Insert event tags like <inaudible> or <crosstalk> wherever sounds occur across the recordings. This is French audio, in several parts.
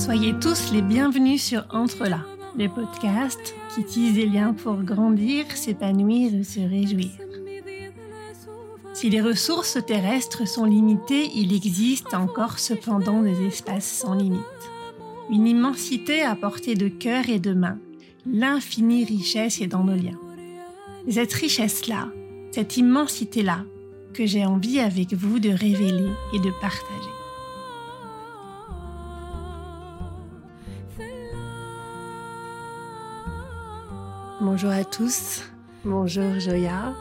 Soyez tous les bienvenus sur Entre là, le podcast qui tisse des liens pour grandir, s'épanouir et se réjouir. Si les ressources terrestres sont limitées, il existe encore cependant des espaces sans limite. Une immensité à portée de cœur et de main. L'infinie richesse est dans nos liens. Cette richesse-là, cette immensité-là, que j'ai envie avec vous de révéler et de partager. Bonjour à tous, bonjour Joya.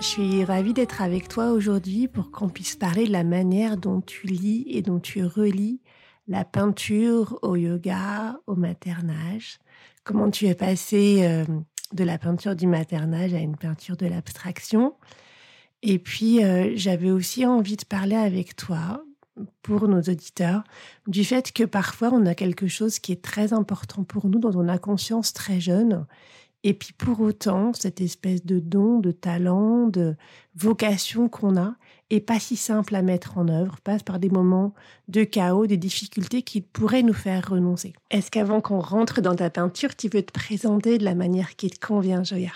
Je suis ravie d'être avec toi aujourd'hui pour qu'on puisse parler de la manière dont tu lis et dont tu relis la peinture au yoga, au maternage. Comment tu es passé euh, de la peinture du maternage à une peinture de l'abstraction et puis, euh, j'avais aussi envie de parler avec toi, pour nos auditeurs, du fait que parfois on a quelque chose qui est très important pour nous, dont on a conscience très jeune. Et puis pour autant, cette espèce de don, de talent, de vocation qu'on a est pas si simple à mettre en œuvre, passe par des moments de chaos, des difficultés qui pourraient nous faire renoncer. Est-ce qu'avant qu'on rentre dans ta peinture, tu veux te présenter de la manière qui te convient, Joya?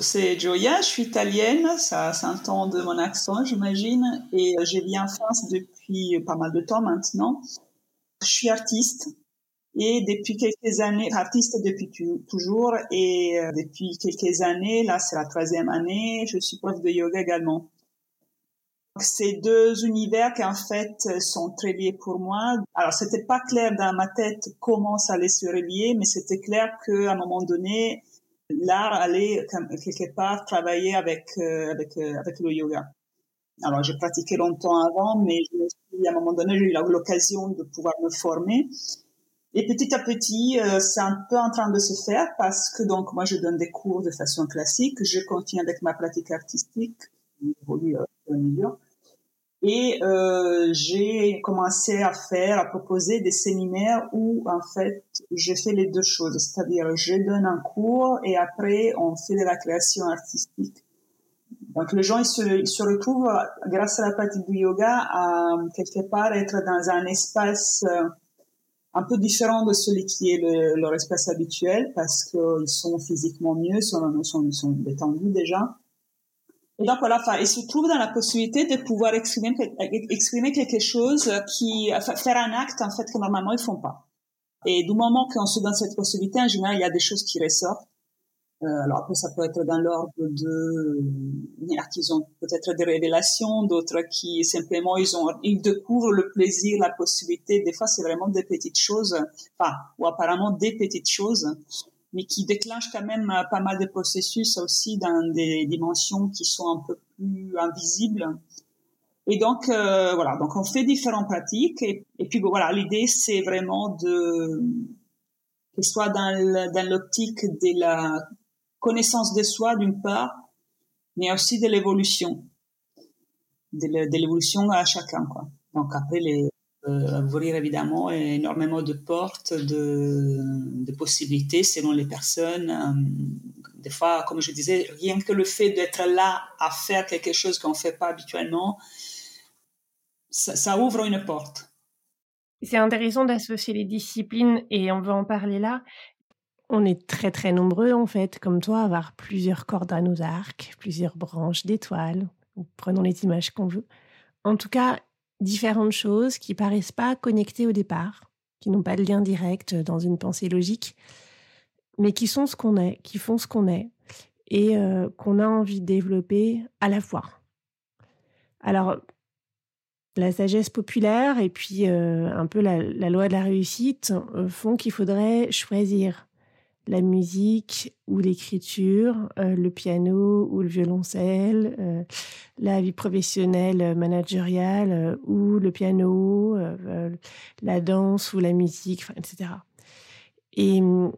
C'est Gioia, je suis italienne, ça s'entend de mon accent, j'imagine, et euh, j'ai vis en France depuis pas mal de temps maintenant. Je suis artiste et depuis quelques années, artiste depuis toujours, et euh, depuis quelques années, là c'est la troisième année, je suis prof de yoga également. Ces deux univers qui en fait sont très liés pour moi. Alors c'était pas clair dans ma tête comment ça allait se relier, mais c'était clair qu'à un moment donné, l'art allait quelque part travailler avec euh, avec euh, avec le yoga. Alors j'ai pratiqué longtemps avant, mais à un moment donné j'ai eu l'occasion de pouvoir me former. Et petit à petit, euh, c'est un peu en train de se faire parce que donc moi je donne des cours de façon classique, je continue avec ma pratique artistique, évolue au milieu. Et euh, j'ai commencé à faire, à proposer des séminaires où en fait je fais les deux choses, c'est-à-dire je donne un cours et après on fait de la création artistique. Donc les gens ils se, se retrouvent grâce à la pratique du yoga à quelque part être dans un espace euh, un peu différent de celui qui est le, leur espace habituel parce qu'ils sont physiquement mieux, sont, sont, sont détendus déjà. Et donc voilà, enfin, ils se trouvent dans la possibilité de pouvoir exprimer, exprimer quelque chose qui, faire un acte en fait que normalement ils font pas. Et du moment qu'on se donne cette possibilité, en général, il y a des choses qui ressortent. Euh, alors après, ça peut être dans l'ordre de, il a qui ont peut-être des révélations, d'autres qui simplement ils ont, ils découvrent le plaisir, la possibilité. Des fois, c'est vraiment des petites choses, enfin, ou apparemment des petites choses mais qui déclenche quand même euh, pas mal de processus aussi dans des dimensions qui sont un peu plus invisibles. Et donc euh, voilà, donc on fait différentes pratiques et, puis voilà, l'idée c'est vraiment de que soit dans l'optique de la connaissance de soi d'une part, mais aussi de l'évolution, de l'évolution à chacun quoi. Donc après les euh, ouvrir évidemment énormément de portes, de, possibilités selon les personnes. Euh, des fois, comme je disais, rien que le fait d'être là à faire quelque chose qu'on ne fait pas habituellement, ça, ça ouvre une porte. C'est intéressant d'associer les disciplines et on veut en parler là. On est très très nombreux en fait, comme toi, à avoir plusieurs cordes à nos arcs, plusieurs branches d'étoiles, prenons les images qu'on veut. En tout cas, différentes choses qui paraissent pas connectées au départ, qui n'ont pas de lien direct dans une pensée logique, mais qui sont ce qu'on est, qui font ce qu'on est, et euh, qu'on a envie de développer à la fois. Alors, la sagesse populaire et puis euh, un peu la, loi de la réussite euh, font qu'il faudrait choisir la musique ou l'écriture, euh, le piano ou le violoncelle, euh, la vie professionnelle euh, managériale ou le piano, la danse ou la musique, etc. Et hum,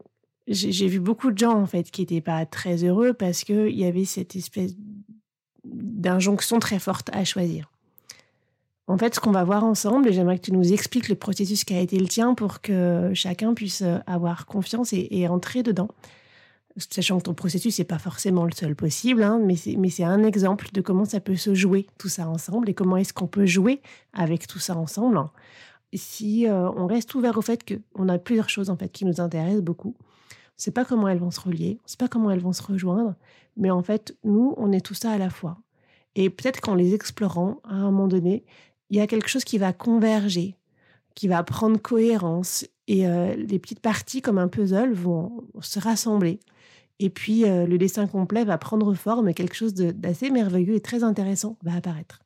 j'ai vu beaucoup de gens en fait qui n'étaient pas très heureux parce qu'il y avait cette espèce d'injonction très forte à choisir. En fait, ce qu'on va voir ensemble, j'aimerais que tu nous expliques le processus qui a été le tien pour que chacun puisse euh, avoir confiance et, entrer dedans. Sachant que ton processus n'est pas forcément le seul possible, hein, mais c'est un exemple de comment ça peut se jouer tout ça ensemble et comment est-ce qu'on peut jouer avec tout ça ensemble. si euh, on reste ouvert au fait qu'on a plusieurs choses en fait qui nous intéressent beaucoup. On ne sait pas comment elles vont se relier, on ne sait pas comment elles vont se rejoindre, mais en fait, nous, on est tout ça à la fois. Et peut-être qu'en les explorant, à un moment donné, il y a quelque chose qui va converger, qui va prendre cohérence, et euh, les petites parties comme un puzzle vont se rassembler. Et puis, euh, le dessin complet va prendre forme et quelque chose d'assez merveilleux et très intéressant va apparaître.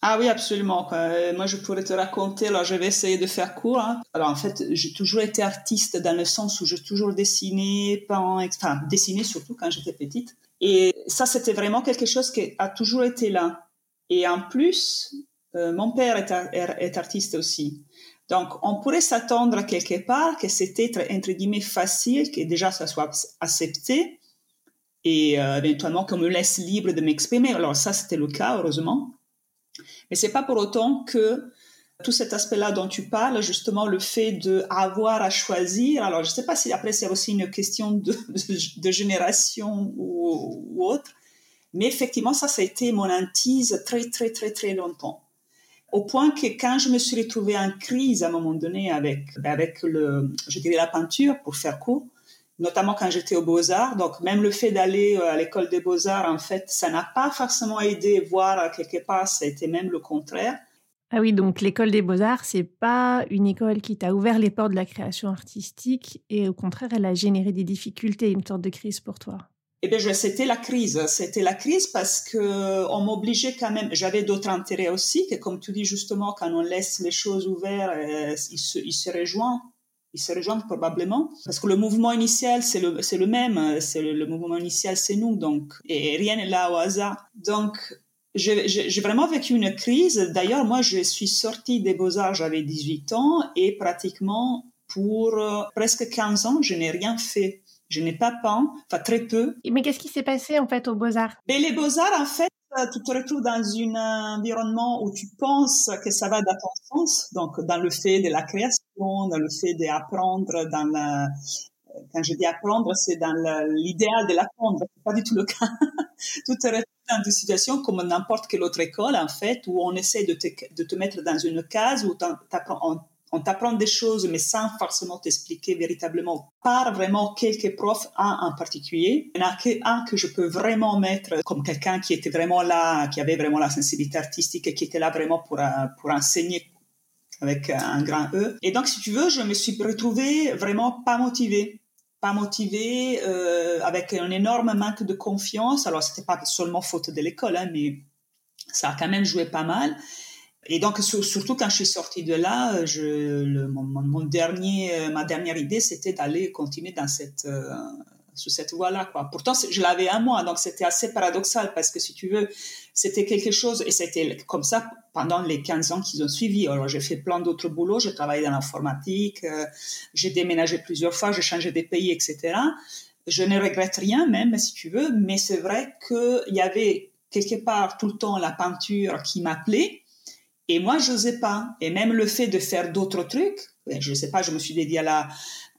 Ah oui, absolument. Euh, moi, je pourrais te raconter. Alors, je vais essayer de faire court. Hein. Alors, en fait, j'ai toujours été artiste dans le sens où j'ai toujours dessiné, peint, enfin, dessiné surtout quand j'étais petite. Et ça, c'était vraiment quelque chose qui a toujours été là. Et en plus, euh, mon père est, artiste aussi. Donc, on pourrait s'attendre quelque part que c'était, entre guillemets, facile, que déjà ça soit accepté et euh, éventuellement qu'on me laisse libre de m'exprimer. Alors, ça, c'était le cas, heureusement. Mais c'est pas pour autant que tout cet aspect-là dont tu parles, justement le fait de avoir à choisir. Alors je sais pas si après c'est aussi une question de, <laughs> génération ou, ou, autre, mais effectivement ça ça a été mon hantise très très très très longtemps. Au point que quand je me suis retrouvée en crise à un moment donné avec avec le, je dirais la peinture pour faire court, notamment quand j'étais aux Beaux-Arts. Donc, même le fait d'aller euh, à l'école des Beaux-Arts, en fait, ça n'a pas forcément aidé, voire quelque part, ça a été même le contraire. Ah oui, donc l'école des beaux-arts, c'est pas une école qui t'a ouvert les portes de la création artistique et au contraire, elle a généré des difficultés, une sorte de crise pour toi. Eh bien, c'était la crise. C'était la crise parce que on m'obligeait quand même. J'avais d'autres intérêts aussi, que comme tu dis justement, quand on laisse les choses ouvertes, euh, ils se, ils se rejoignent. Ils se rejoignent probablement. Parce que le mouvement initial c'est le le même. C'est le, mouvement initial c'est nous donc. Et rien n'est là au hasard. Donc j'ai vraiment vécu une crise. D'ailleurs moi je suis sortie des beaux arts j'avais 18 ans. Et pratiquement pour euh, presque 15 ans je n'ai rien fait je n'ai pas peint, enfin très peu. Mais qu'est-ce qui s'est passé en fait aux Beaux-Arts? Mais les Beaux-Arts, en fait, euh, tu te retrouves dans un environnement où tu penses que ça va dans ton sens, donc dans le fait de la création, dans le fait d'apprendre, dans la, quand je dis apprendre, c'est dans l'idéal de l'apprendre, c'est pas du tout le cas. <laughs> tu te retrouves dans une situation comme n'importe quelle autre école, en fait, où on essaie de te, de te mettre dans une case où on on t'apprend des choses, mais sans forcément t'expliquer véritablement par vraiment quelques profs, un en particulier. Il n'y en a qu'un que je peux vraiment mettre comme quelqu'un qui était vraiment là, qui avait vraiment la sensibilité artistique et qui était là vraiment pour, euh, pour enseigner avec un grand E. Et donc, si tu veux, je me suis retrouvée vraiment pas motivée pas motivée, euh, avec un énorme manque de confiance. Alors, c'était pas seulement faute de l'école, hein, mais ça a quand même joué pas mal. Et donc, surtout quand je suis sortie de là, le, mon, dernier, euh, ma dernière idée, c'était d'aller continuer dans cette, euh, sur cette voie-là. Quoi. Pourtant, je l'avais un mois, donc c'était assez paradoxal parce que si tu veux, c'était quelque chose, et c'était comme ça pendant les 15 ans qu'ils ont suivi. Alors, j'ai fait plein d'autres boulots, j'ai travaillé dans l'informatique, euh, j'ai déménagé plusieurs fois, j'ai changé des pays, etc. Je ne regrette rien, même si tu veux, mais c'est vrai qu'il y avait quelque part tout le temps la peinture qui m'appelait et moi, je n'osais pas. Et même le fait de faire d'autres trucs, ben, je ne sais pas, je me suis dédiée à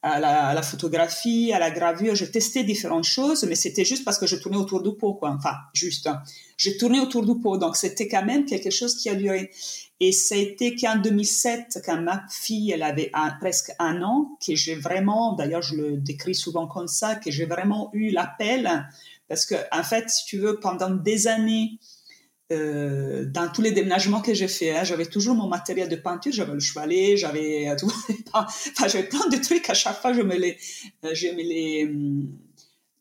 la, photographie, à la gravure, je testais différentes choses, mais c'était juste parce que je tournais autour du pot, quoi. Enfin, juste. Hein. Je tournais autour du pot, donc c'était quand même quelque chose qui a duré. Et ça a été qu'en 2007, quand ma fille, elle avait presque un an, que j'ai vraiment, d'ailleurs, je le décris souvent comme ça, que j'ai vraiment eu l'appel, parce que, en fait, si tu veux, pendant des années, euh, dans tous les déménagements que j'ai fait, hein, j'avais toujours mon matériel de peinture, j'avais le chevalet, j'avais tout, <laughs> enfin, j'avais plein de trucs. À chaque fois, je me les, euh, je me les hum,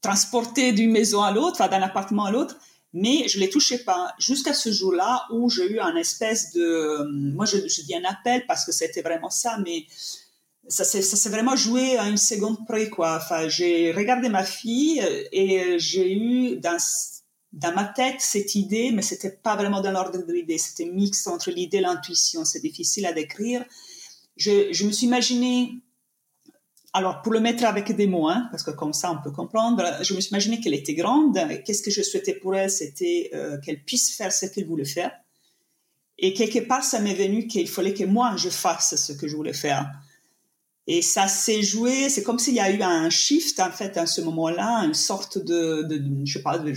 transportais d'une maison à l'autre, enfin, d'un appartement à l'autre, mais je les touchais pas jusqu'à ce jour-là où j'ai eu un espèce de, hum, moi, je, je dis un appel parce que c'était vraiment ça, mais ça s'est vraiment joué à une seconde près, quoi. Enfin, j'ai regardé ma fille et j'ai eu dans dans ma tête cette idée, mais c'était pas vraiment dans l'ordre de l'idée, c'était mix entre l'idée et l'intuition, c'est difficile à décrire. Je, me suis imaginé, alors pour le mettre avec des mots, hein, parce que comme ça on peut comprendre, je me suis imaginé qu'elle était grande, qu'est-ce que je souhaitais pour elle, c'était euh, qu'elle puisse faire ce qu'elle voulait faire. Et quelque part, ça m'est venu qu'il fallait que moi, je fasse ce que je voulais faire. Et ça s'est joué, c'est comme s'il y a eu un shift, en fait, à ce moment-là, une sorte de, de je sais pas, de,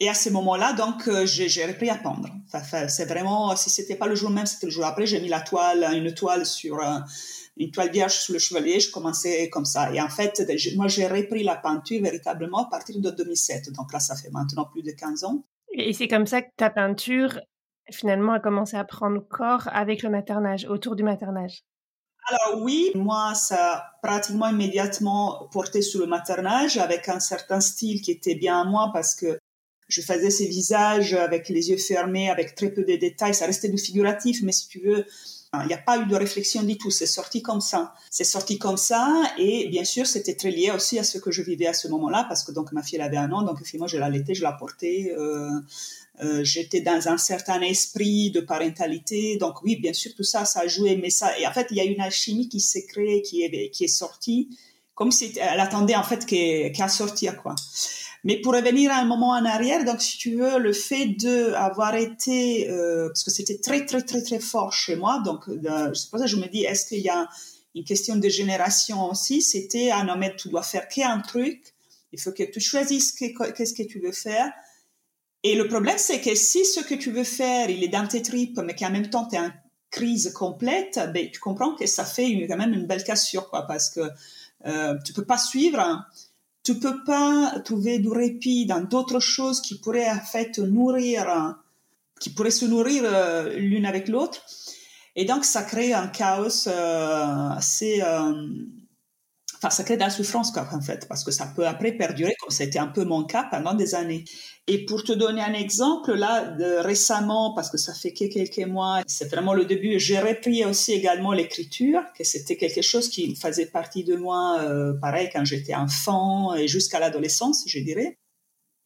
Et à ce moment-là, donc, euh, j'ai repris à peindre. Enfin, c'est vraiment, si c'était pas le jour même, c'était le jour après. J'ai mis la toile, une toile sur euh, une toile vierge sur le chevalier. Je commençais comme ça. Et en fait, moi, j'ai repris la peinture véritablement à partir de 2007. Donc là, ça fait maintenant plus de 15 ans. Et c'est comme ça que ta peinture, finalement, a commencé à prendre corps avec le maternage, autour du maternage? Alors oui, moi, ça a pratiquement immédiatement porté sur le maternage avec un certain style qui était bien à moi parce que je faisais ces visages avec les yeux fermés, avec très peu de détails. Ça restait du figuratif, mais si tu veux, il n'y a pas eu de réflexion du tout. C'est sorti comme ça. C'est sorti comme ça. Et bien sûr, c'était très lié aussi à ce que je vivais à ce moment-là, parce que donc ma fille avait un an, donc effectivement, je l'allaitais, je la portais. Euh, euh, j'étais dans un certain esprit de parentalité. Donc oui, bien sûr, tout ça, ça a joué. Mais ça, et en fait, il y a une alchimie qui s'est créée, qui est, sortie, comme si elle attendait en fait qu'à sortir, quoi. Mais pour revenir à un moment en arrière, donc si tu veux, le fait de avoir été, euh, parce que c'était très très très très fort chez moi, donc euh, c'est pour ça que je me dis, est-ce qu'il y a une question de génération aussi? C'était, ah non mais tu dois faire qu'un truc, il faut que tu choisisses qu'est-ce que tu veux faire. Et le problème, c'est que si ce que tu veux faire, il est dans tes tripes, mais qu'en même temps, tu es en crise complète, ben, tu comprends que ça fait quand même une belle cassure, quoi, parce que euh, tu peux pas suivre, tu peux pas trouver du répit dans d'autres choses qui pourraient en fait nourrir, qui pourraient se nourrir euh, l'une avec l'autre. Et donc, ça crée un chaos euh, assez, ça crée de la souffrance, quoi, en fait, parce que ça peut après perdurer, comme c'était un peu mon cas pendant des années. Et pour te donner un exemple, là, de, récemment, parce que ça fait que quelques mois, c'est vraiment le début, j'ai repris aussi également l'écriture, que c'était quelque chose qui faisait partie de moi, euh, pareil, quand j'étais enfant et jusqu'à l'adolescence, je dirais.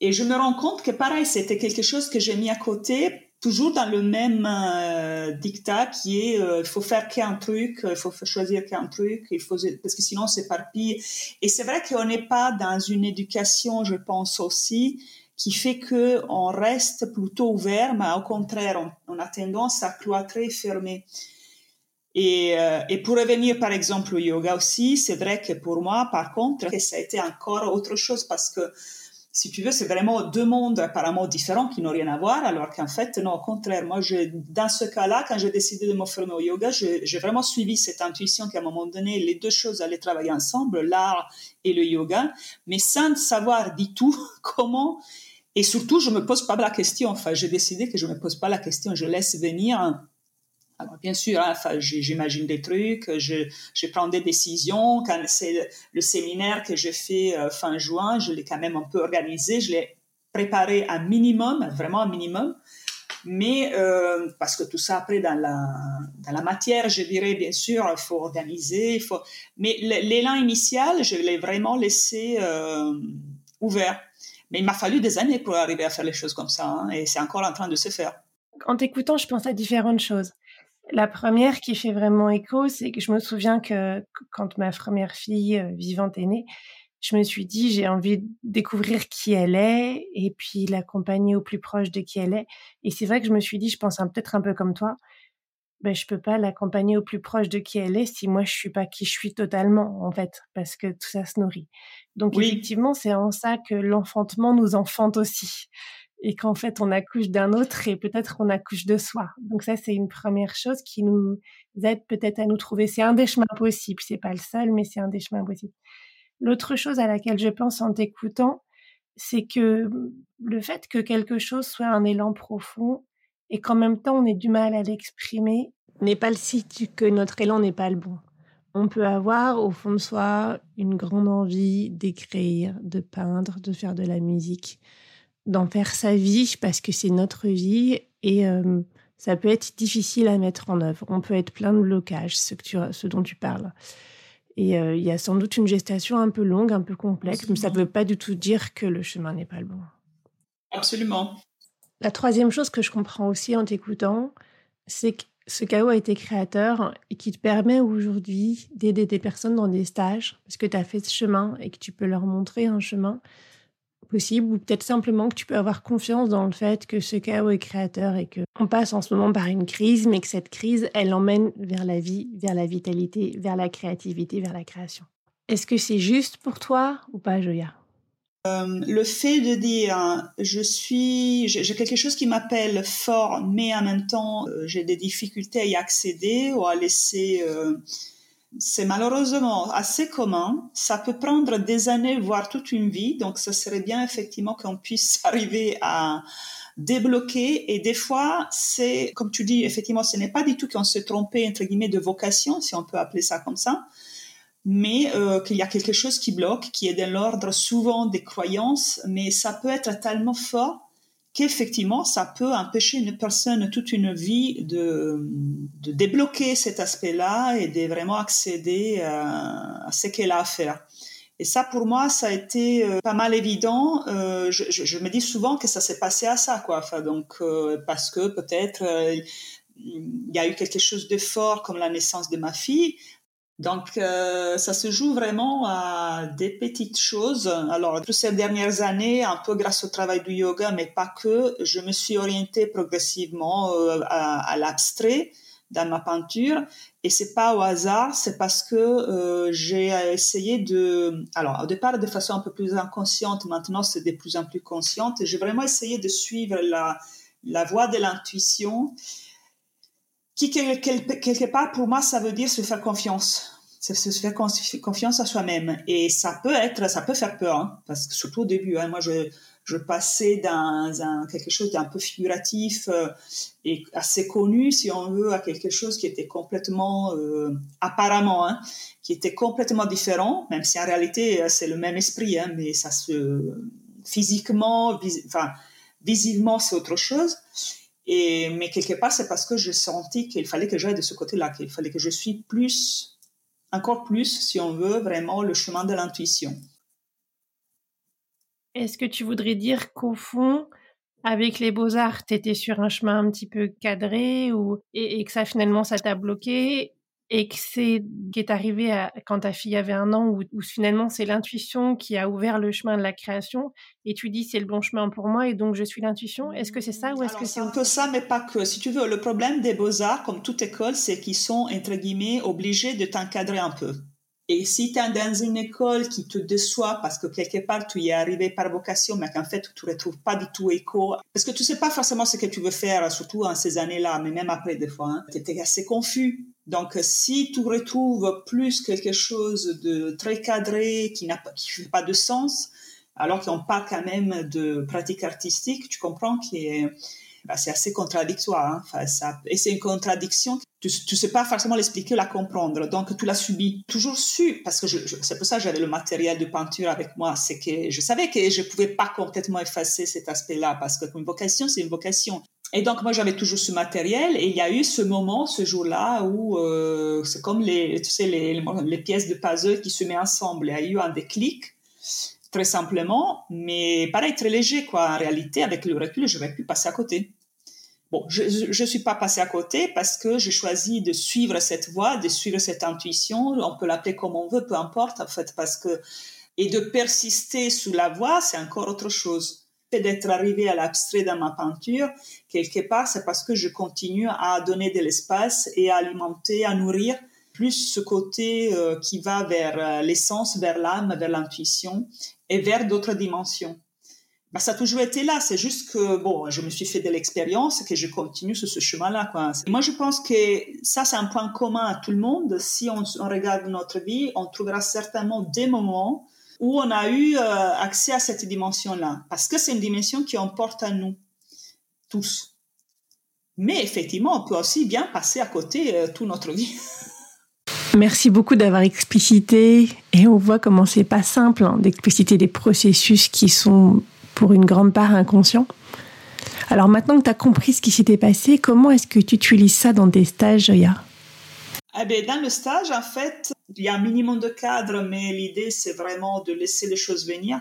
Et je me rends compte que pareil, c'était quelque chose que j'ai mis à côté toujours dans le même euh, dictat qui est euh, il faut faire qu'un truc, il faut choisir qu'un truc, parce que sinon c'est s'éparpille. Et c'est vrai qu'on n'est pas dans une éducation, je pense aussi, qui fait que on reste plutôt ouvert, mais au contraire, on, a tendance à cloîtrer, fermer. Et, euh, et pour revenir par exemple au yoga aussi, c'est vrai que pour moi, par contre, ça a été encore autre chose parce que si tu veux, c'est vraiment deux mondes apparemment différents qui n'ont rien à voir, alors qu'en fait, non, au contraire, moi, dans ce cas-là, quand j'ai décidé de me former au yoga, j'ai vraiment suivi cette intuition qu'à un moment donné, les deux choses allaient travailler ensemble, l'art et le yoga, mais sans savoir du tout <laughs> comment. Et surtout, je me pose pas la question. Enfin, j'ai décidé que je me pose pas la question. Je laisse venir alors, bien sûr, hein, j'imagine des trucs, je, prends des décisions. Quand c'est le séminaire que j'ai fait euh, fin juin, je l'ai quand même un peu organisé, je l'ai préparé un minimum, vraiment un minimum. Mais euh, parce que tout ça, après, dans la, matière, je dirais, bien sûr, il faut organiser. Mais l'élan initial, je l'ai vraiment laissé euh, ouvert. Mais il m'a fallu des années pour arriver à faire les choses comme ça. Hein, et c'est encore en train de se faire. En t'écoutant, je pense à différentes choses. La première qui fait vraiment écho, c'est que je me souviens que quand ma première fille euh, vivante est née, je me suis dit j'ai envie de découvrir qui elle est et puis l'accompagner au plus proche de qui elle est. Et c'est vrai que je me suis dit, je pense peut-être un peu comme toi, ben je peux pas l'accompagner au plus proche de qui elle est si moi je suis pas qui je suis totalement en fait, parce que tout ça se nourrit. Donc effectivement, c'est en ça que l'enfantement nous enfante aussi et qu'en fait on accouche d'un autre et peut-être qu'on accouche de soi. Donc ça c'est une première chose qui nous aide peut-être à nous trouver. C'est un des chemins possibles, c'est pas le seul, mais c'est un des chemins possibles. L'autre chose à laquelle je pense en t'écoutant, c'est que le fait que quelque chose soit un élan profond et qu'en même temps on ait du mal à l'exprimer n'est pas le site que notre élan n'est pas le bon. On peut avoir au fond de soi une grande envie d'écrire, de peindre, de faire de la musique, d'en faire sa vie parce que c'est notre vie et euh, ça peut être difficile à mettre en œuvre. On peut être plein de blocages, ce, que tu, ce dont tu parles. Et euh, il y a sans doute une gestation un peu longue, un peu complexe, mais ça ne veut pas du tout dire que le chemin n'est pas le bon. Absolument. La troisième chose que je comprends aussi en t'écoutant, c'est que ce chaos a été créateur et qui te permet aujourd'hui d'aider des personnes dans des stages, parce que tu as fait ce chemin et que tu peux leur montrer un chemin possible, ou peut-être simplement que tu peux avoir confiance dans le fait que ce chaos est créateur et que on passe en ce moment par une crise, mais que cette crise, elle emmène vers la vie, vers la vitalité, vers la créativité, vers la création. Est-ce que c'est juste pour toi ou pas, Joya? Euh, le fait de dire je suis, j'ai quelque chose qui m'appelle fort, mais en même temps euh, j'ai des difficultés à y accéder ou à laisser. Euh, c'est malheureusement assez commun. Ça peut prendre des années, voire toute une vie. Donc, ce serait bien effectivement qu'on puisse <laughs> arriver à débloquer. Et des fois, c'est, comme tu dis, effectivement, ce n'est pas du tout qu'on se trompé, entre guillemets, de vocation, si on peut appeler ça comme ça mais euh, qu'il y a quelque chose qui bloque, qui est de l'ordre souvent des croyances, mais ça peut être tellement fort qu'effectivement, ça peut empêcher une personne toute une vie de, de débloquer cet aspect-là et de vraiment accéder à, ce qu'elle a à faire. Et ça, pour moi, ça a été euh, pas mal évident. Euh, je, me dis souvent que ça s'est passé à ça, quoi. Donc, euh, parce que peut-être il y a eu quelque chose de fort comme la naissance de ma fille, donc, euh, ça se joue vraiment à des petites choses. Alors, toutes ces dernières années, un peu grâce au travail du yoga, mais pas que, je me suis orientée progressivement euh, à, l'abstrait dans ma peinture. Et c'est pas au hasard, c'est parce que euh, j'ai essayé de, alors au départ de façon un peu plus inconsciente, maintenant c'est de plus en plus consciente. J'ai vraiment essayé de suivre la, la voie de l'intuition qui quelque part pour moi ça veut dire se faire confiance. Se faire confiance à soi-même. Et ça peut être ça peut faire peur hein, parce que surtout au début hein, moi je je passais dans quelque chose d'un peu figuratif euh, et assez connu si on veut à quelque chose qui était complètement euh, apparemment hein, qui était complètement différent même si en réalité euh, c'est le même esprit mais ça se physiquement enfin visiblement c'est autre chose et, mais quelque part, c'est parce que j'ai senti qu'il fallait que j'aille de ce côté-là, qu'il fallait que je suis plus, encore plus, si on veut, vraiment le chemin de l'intuition. Est-ce que tu voudrais dire qu'au fond, avec les beaux-arts, tu étais sur un chemin un petit peu cadré et que ça finalement, ça t'a bloqué et que c'est qui est arrivé à, quand ta fille avait un an, où, finalement c'est l'intuition qui a ouvert le chemin de la création, et tu dis c'est le bon chemin pour moi, et donc je suis l'intuition. Est-ce que c'est ça ou est-ce que c'est un peu ça, mais pas que. Si tu veux, le problème des beaux arts, comme toute école, c'est qu'ils sont entre guillemets obligés de t'encadrer un peu. Et si tu es dans une école qui te déçoit parce que quelque part tu y es arrivé par vocation, mais qu'en fait tu ne retrouves pas du tout écho, parce que tu sais pas forcément ce que tu veux faire, surtout en ces années-là, mais même après des fois, hein, tu étais assez confus. Donc, si tu retrouves plus quelque chose de très cadré, qui n'a qui fait pas de sens, alors qu'on parle quand même de pratique artistique, tu comprends que bah, c'est assez contradictoire. Hein. Ça, et c'est une contradiction. Tu, tu sais pas forcément l'expliquer, la comprendre. Donc, tu l'as subi. Toujours su, parce que c'est pour ça que j'avais le matériel de peinture avec moi. C'est que je savais que je pouvais pas complètement effacer cet aspect-là, parce qu'une vocation, c'est une vocation. Et donc moi j'avais toujours ce matériel et il y a eu ce moment, ce jour-là où euh, c'est comme les, tu sais, les, les, pièces de puzzle qui se mettent ensemble. Il y a eu un déclic, très simplement, mais pareil très léger quoi. En réalité, avec le recul, j'aurais pu passer à côté. Bon, je ne suis pas passé à côté parce que j'ai choisi de suivre cette voie, de suivre cette intuition. On peut l'appeler comme on veut, peu importe en fait, parce que et de persister sous la voie, c'est encore autre chose d'être arrivé à l'abstrait dans ma peinture, quelque part, c'est parce que je continue à donner de l'espace et à alimenter, à nourrir plus ce côté euh, qui va vers euh, l'essence, vers l'âme, vers l'intuition et vers d'autres dimensions. Ben, ça a toujours été là, c'est juste que bon, je me suis fait de l'expérience et que je continue sur ce chemin-là. Moi, je pense que ça, c'est un point commun à tout le monde. Si on, on regarde notre vie, on trouvera certainement des moments où on a eu euh, accès à cette dimension-là, parce que c'est une dimension qui emporte à nous tous. Mais effectivement, on peut aussi bien passer à côté euh, toute notre vie. <laughs> Merci beaucoup d'avoir explicité, et on voit comment c'est pas simple hein, d'expliciter des processus qui sont pour une grande part inconscients. Alors maintenant que tu as compris ce qui s'était passé, comment est-ce que tu utilises ça dans tes stages, Joya eh bien, Dans le stage, en fait, il y a un minimum de cadre, mais l'idée, c'est vraiment de laisser les choses venir.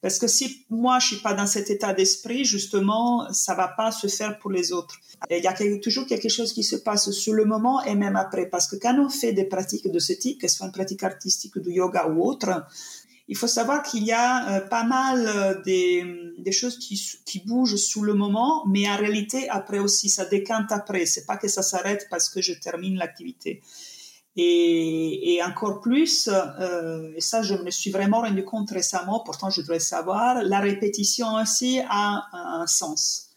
Parce que si moi, je suis pas dans cet état d'esprit, justement, ça va pas se faire pour les autres. Il y a toujours quelque chose qui se passe sur le moment et même après. Parce que quand on fait des pratiques de ce type, que ce soit une pratique artistique, du yoga ou autre, il faut savoir qu'il y a euh, pas mal euh, des, choses qui, bougent sous le moment, mais en réalité, après aussi, ça décante après. C'est pas que ça s'arrête parce que je termine l'activité. Et, encore plus, euh, et ça je me suis vraiment rendu compte récemment, pourtant je devrais savoir, la répétition aussi a un, sens.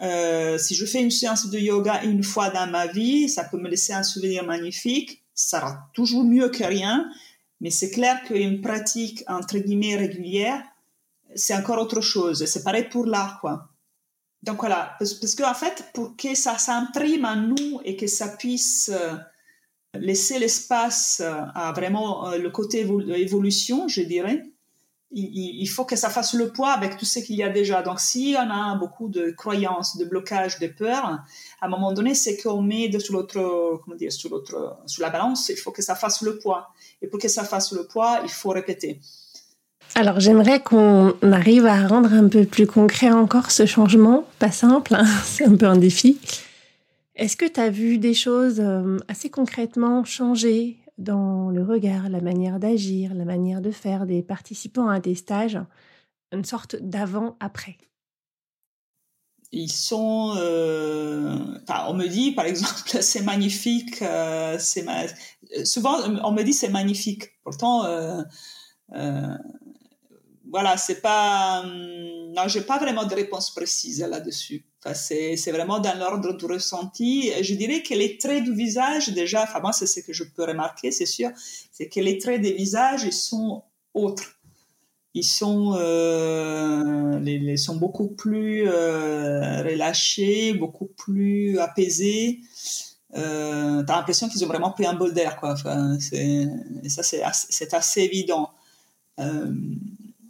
Si je fais une séance de yoga une fois dans ma vie, ça peut me laisser un souvenir magnifique, ça sera toujours mieux que rien, mais c'est clair qu'une pratique entre guillemets régulière, c'est encore autre chose. C'est pareil pour l'art, quoi. Donc voilà, parce, parce qu'en fait, pour que ça s'imprime en nous et que ça puisse euh, laisser l'espace euh, à vraiment euh, le côté évolution, je dirais, il, faut que ça fasse le poids avec tout ce qu'il y a déjà. Donc, si on a beaucoup de croyances, de blocages, de peurs, à un moment donné, c'est qu'on met de, sur l'autre, comment dire, sur l'autre, sur la balance, il faut que ça fasse le poids. Et pour que ça fasse le poids, il faut répéter. Alors j'aimerais qu'on arrive à rendre un peu plus concret encore ce changement, pas simple, hein, <laughs> c'est un peu un défi. Est-ce que tu as vu des choses euh, assez concrètement changer dans le regard, la manière d'agir, la manière de faire des participants à des stages, une sorte d'avant-après ils sont, euh, on me dit par exemple <laughs> c'est magnifique, euh, c'est souvent on me dit c'est magnifique. Pourtant, voilà, c'est pas, hum, non, j'ai pas vraiment de réponse précise là-dessus. C'est, vraiment dans l'ordre du ressenti. Je dirais que les traits du visage, déjà, enfin, moi, c'est ce que je peux remarquer, c'est sûr, c'est que les traits des visages, ils sont autres. Ils sont, euh, sont beaucoup plus euh, relâchés, beaucoup plus apaisés. Euh, t'as l'impression qu'ils ont vraiment pris un bol d'air, quoi. Et ça, c'est assez, assez évident. Euh,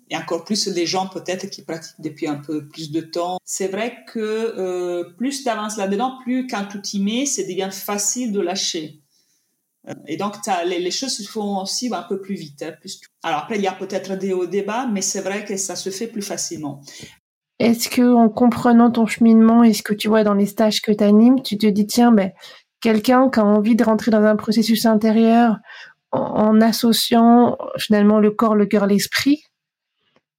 et encore plus les gens peut-être qui pratiquent depuis un peu plus de temps. C'est vrai que euh, plus tu avances là-dedans, plus quand tu mets, c'est devient facile de lâcher. Euh, et donc, les, les, choses se font aussi un peu plus vite. Hein, plus Alors après, il y a peut-être des hauts débats, mais c'est vrai que ça se fait plus facilement. Est-ce que en comprenant ton cheminement et ce que tu vois dans les stages que tu animes, tu te dis, tiens, ben, quelqu'un qui a envie de rentrer dans un processus intérieur en associant finalement le corps, le cœur, l'esprit,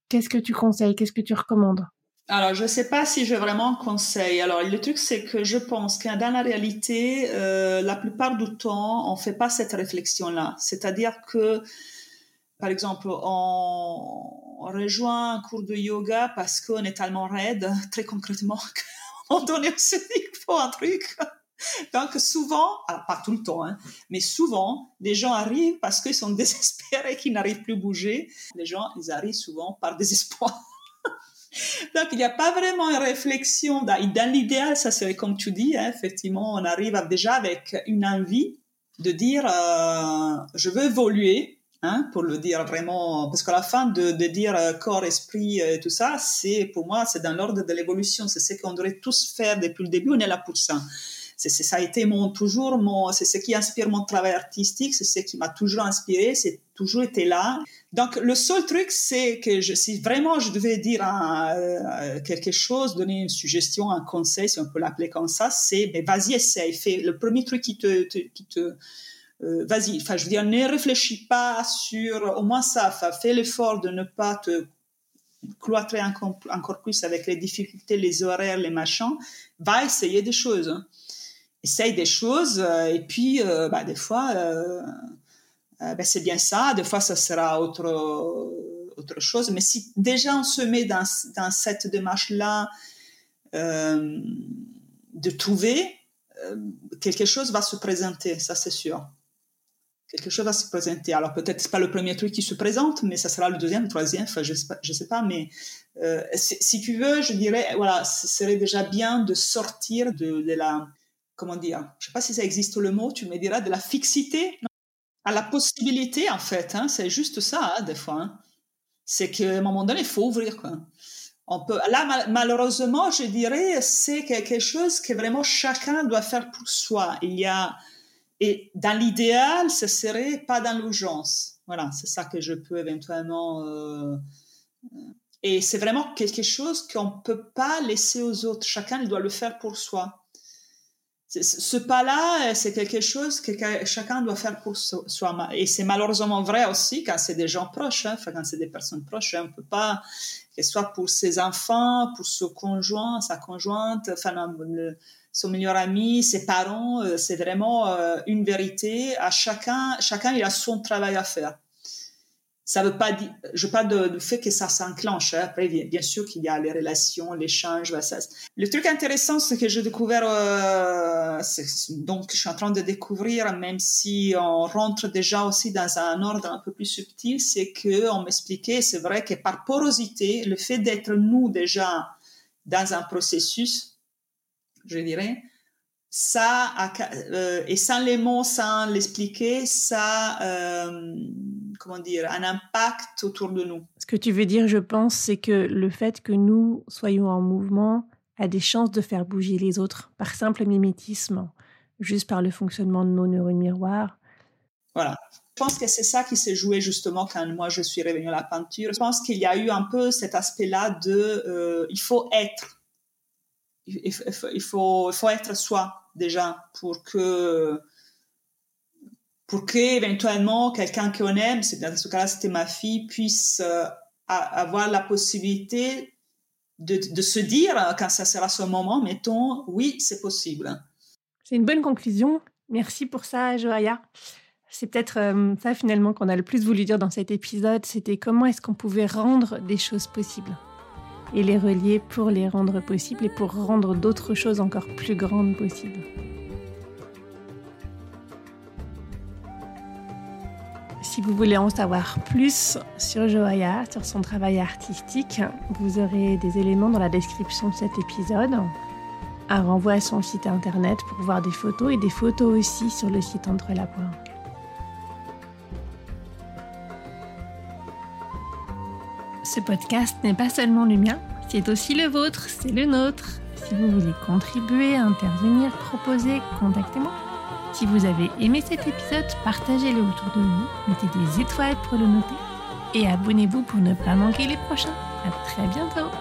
Qu'est-ce que tu conseilles? Qu'est-ce que tu recommandes? Alors, je ne sais pas si je vraiment conseille. Alors, le truc, c'est que je pense que dans la réalité, euh, la plupart du temps, on ne fait pas cette réflexion-là. C'est-à-dire que, par exemple, on, rejoint un cours de yoga parce qu'on est tellement raide, <laughs> très concrètement, <laughs> qu'on donne faut un truc. <laughs> Donc souvent, pas tout le temps, hein, mais souvent, les gens arrivent parce qu'ils sont <laughs> désespérés, qu'ils n'arrivent plus à bouger. Les gens, ils arrivent souvent par <laughs> désespoir. Donc il n'y a pas vraiment une réflexion. Dans, l'idéal, ça serait comme tu dis, hein, effectivement, on arrive déjà avec une envie de dire euh, je veux évoluer. Hein, pour le dire vraiment, parce qu'à la fin de, dire euh, corps, esprit, et tout ça, c'est pour moi, c'est dans l'ordre de l'évolution, c'est ce qu'on devrait tous faire depuis le début, on est là pour ça c'est ça a été mon toujours mon c'est ce qui inspire mon travail artistique c'est ce qui m'a toujours inspiré c'est toujours été là. Donc le seul truc c'est que si vraiment je devais dire euh, quelque chose donner une suggestion un conseil si on peut l'appeler comme ça c'est mais vas-y essaye fais le premier truc qui te, qui te euh, vas-y. Enfin je veux dire ne réfléchis pas sur au moins ça fais l'effort de ne pas te cloîtrer encore, encore plus avec les difficultés, les horaires, les machins, va essayer des choses. Essaye des choses euh, et puis euh, bah, des fois bah, c'est bien ça, des fois ça sera autre, autre chose. Mais si déjà on se met dans, dans cette démarche-là de trouver, quelque chose va se présenter, ça c'est sûr. Quelque chose va se présenter. Alors peut-être pas le premier truc qui se présente, mais ça sera le deuxième, le troisième, enfin je sais pas, je sais pas mais si, tu veux, je dirais, voilà, ce serait déjà bien de sortir de la comment dire, je sais pas si ça existe le mot, tu me diras, de la fixité à la possibilité, en fait. Hein, c'est juste ça, hein, des fois. Hein. C'est qu'à un moment donné, il faut ouvrir. Là, malheureusement, je dirais, c'est quelque chose que vraiment chacun doit faire pour soi. Il y a, et dans l'idéal, ce serait pas dans l'urgence. Voilà, c'est ça que je peux éventuellement. Euh, et c'est vraiment quelque chose qu'on peut pas laisser aux autres. Chacun, il doit le faire pour soi ce pas-là, c'est quelque chose que chacun doit faire pour soi. Et c'est malheureusement vrai aussi quand c'est des gens proches, hein, quand c'est des personnes proches. Hein, on ne peut pas, que ce soit pour ses enfants, pour son conjoint, sa conjointe, enfin, son meilleur ami, ses parents, euh, c'est vraiment euh, une vérité. À chacun, chacun il a son travail à faire. Ça veut pas dire, je parle de, du fait que ça s'enclenche. Hein. Après, bien, sûr qu'il y a les relations, l'échange. Ça. Le truc intéressant, c'est que j'ai découvert, euh, donc je suis en train de découvrir, même si on rentre déjà aussi dans un ordre un peu plus subtil, c'est que on m'expliquait, c'est vrai que par porosité, le fait d'être nous déjà dans un processus, je dirais, ça, euh, et sans les mots, sans l'expliquer, ça, euh, comment dire, un impact autour de nous. Ce que tu veux dire, je pense, c'est que le fait que nous soyons en mouvement a des chances de faire bouger les autres par simple mimétisme, juste par le fonctionnement de nos neurones miroirs. Voilà. Je pense que c'est ça qui s'est joué justement quand moi je suis revenue à la peinture. Je pense qu'il y a eu un peu cet aspect-là de euh, il faut être il, faut, il faut être soi déjà pour que pour qu'éventuellement quelqu'un qu'on aime, c'est dans ce cas-là c'était ma fille, puisse euh, avoir la possibilité de, de, se dire quand ça sera ce moment, mettons, oui, c'est possible. C'est une bonne conclusion. Merci pour ça, Joaya. C'est peut-être euh, ça finalement qu'on a le plus voulu dire dans cet épisode, c'était comment est-ce qu'on pouvait rendre des choses possibles? Et les relier pour les rendre possibles et pour rendre d'autres choses encore plus grandes possibles. Si vous voulez en savoir plus sur Joaya, sur son travail artistique, vous aurez des éléments dans la description de cet épisode. Un renvoi à son site internet pour voir des photos et des photos aussi sur le site Entre Ce podcast n'est pas seulement le mien, c'est aussi le vôtre, c'est le nôtre. Si vous voulez contribuer, intervenir, proposer, contactez-moi. Si vous avez aimé cet épisode, partagez-le autour de vous, mettez des étoiles pour le noter et abonnez-vous pour ne pas manquer les prochains. À très bientôt